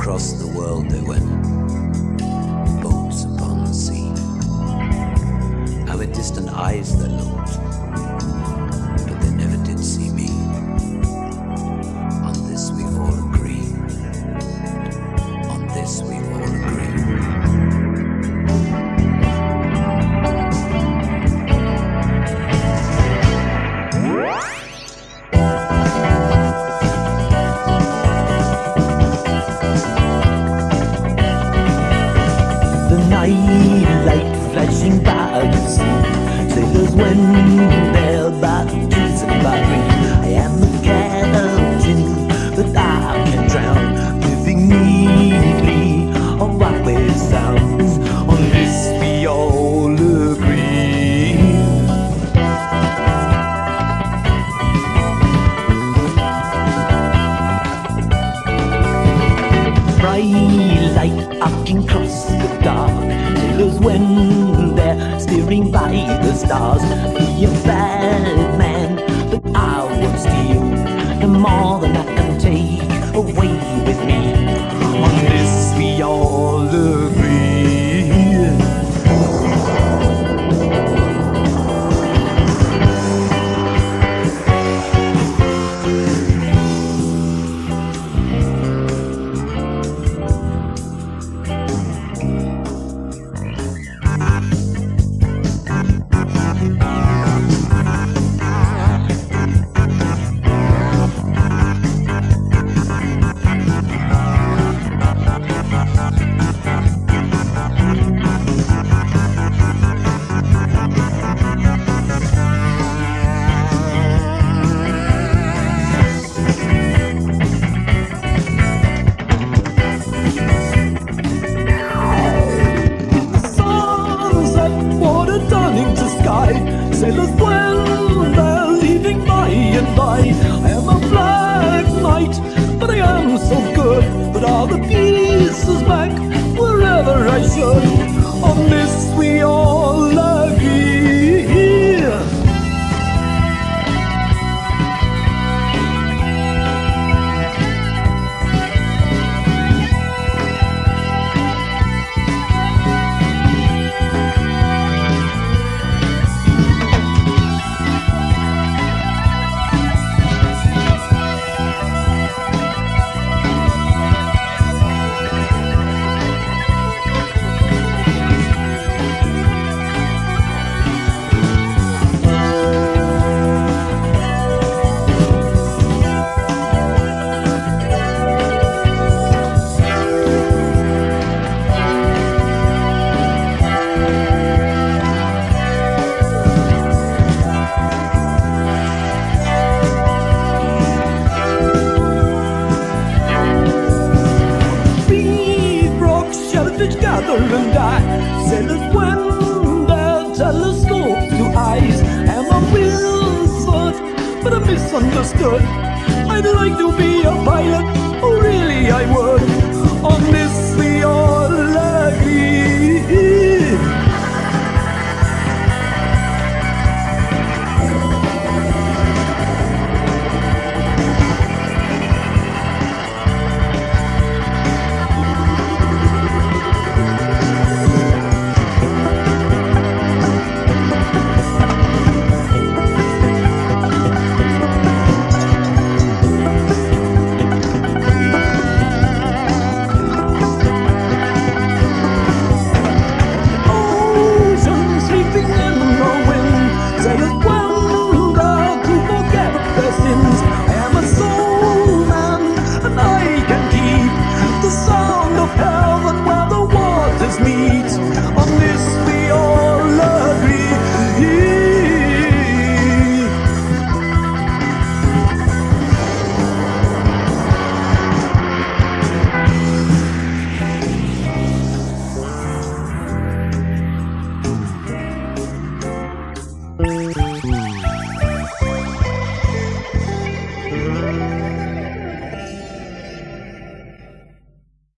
across the world they went, boats upon the sea. And with distant eyes they looked, light flashing by the sea. Sailors when to set by me. I am the captain, but I can drown. Living neatly on Rockaway Sounds. On this we all agree. bright light arcing across the dark. Sailors when they're steering by the stars. Be a all the pieces back shellfish gather and die. Sailors when their telescopes to eyes. Am a wizard, but I'm misunderstood. I'd like to be a pilot, oh really I would. On this we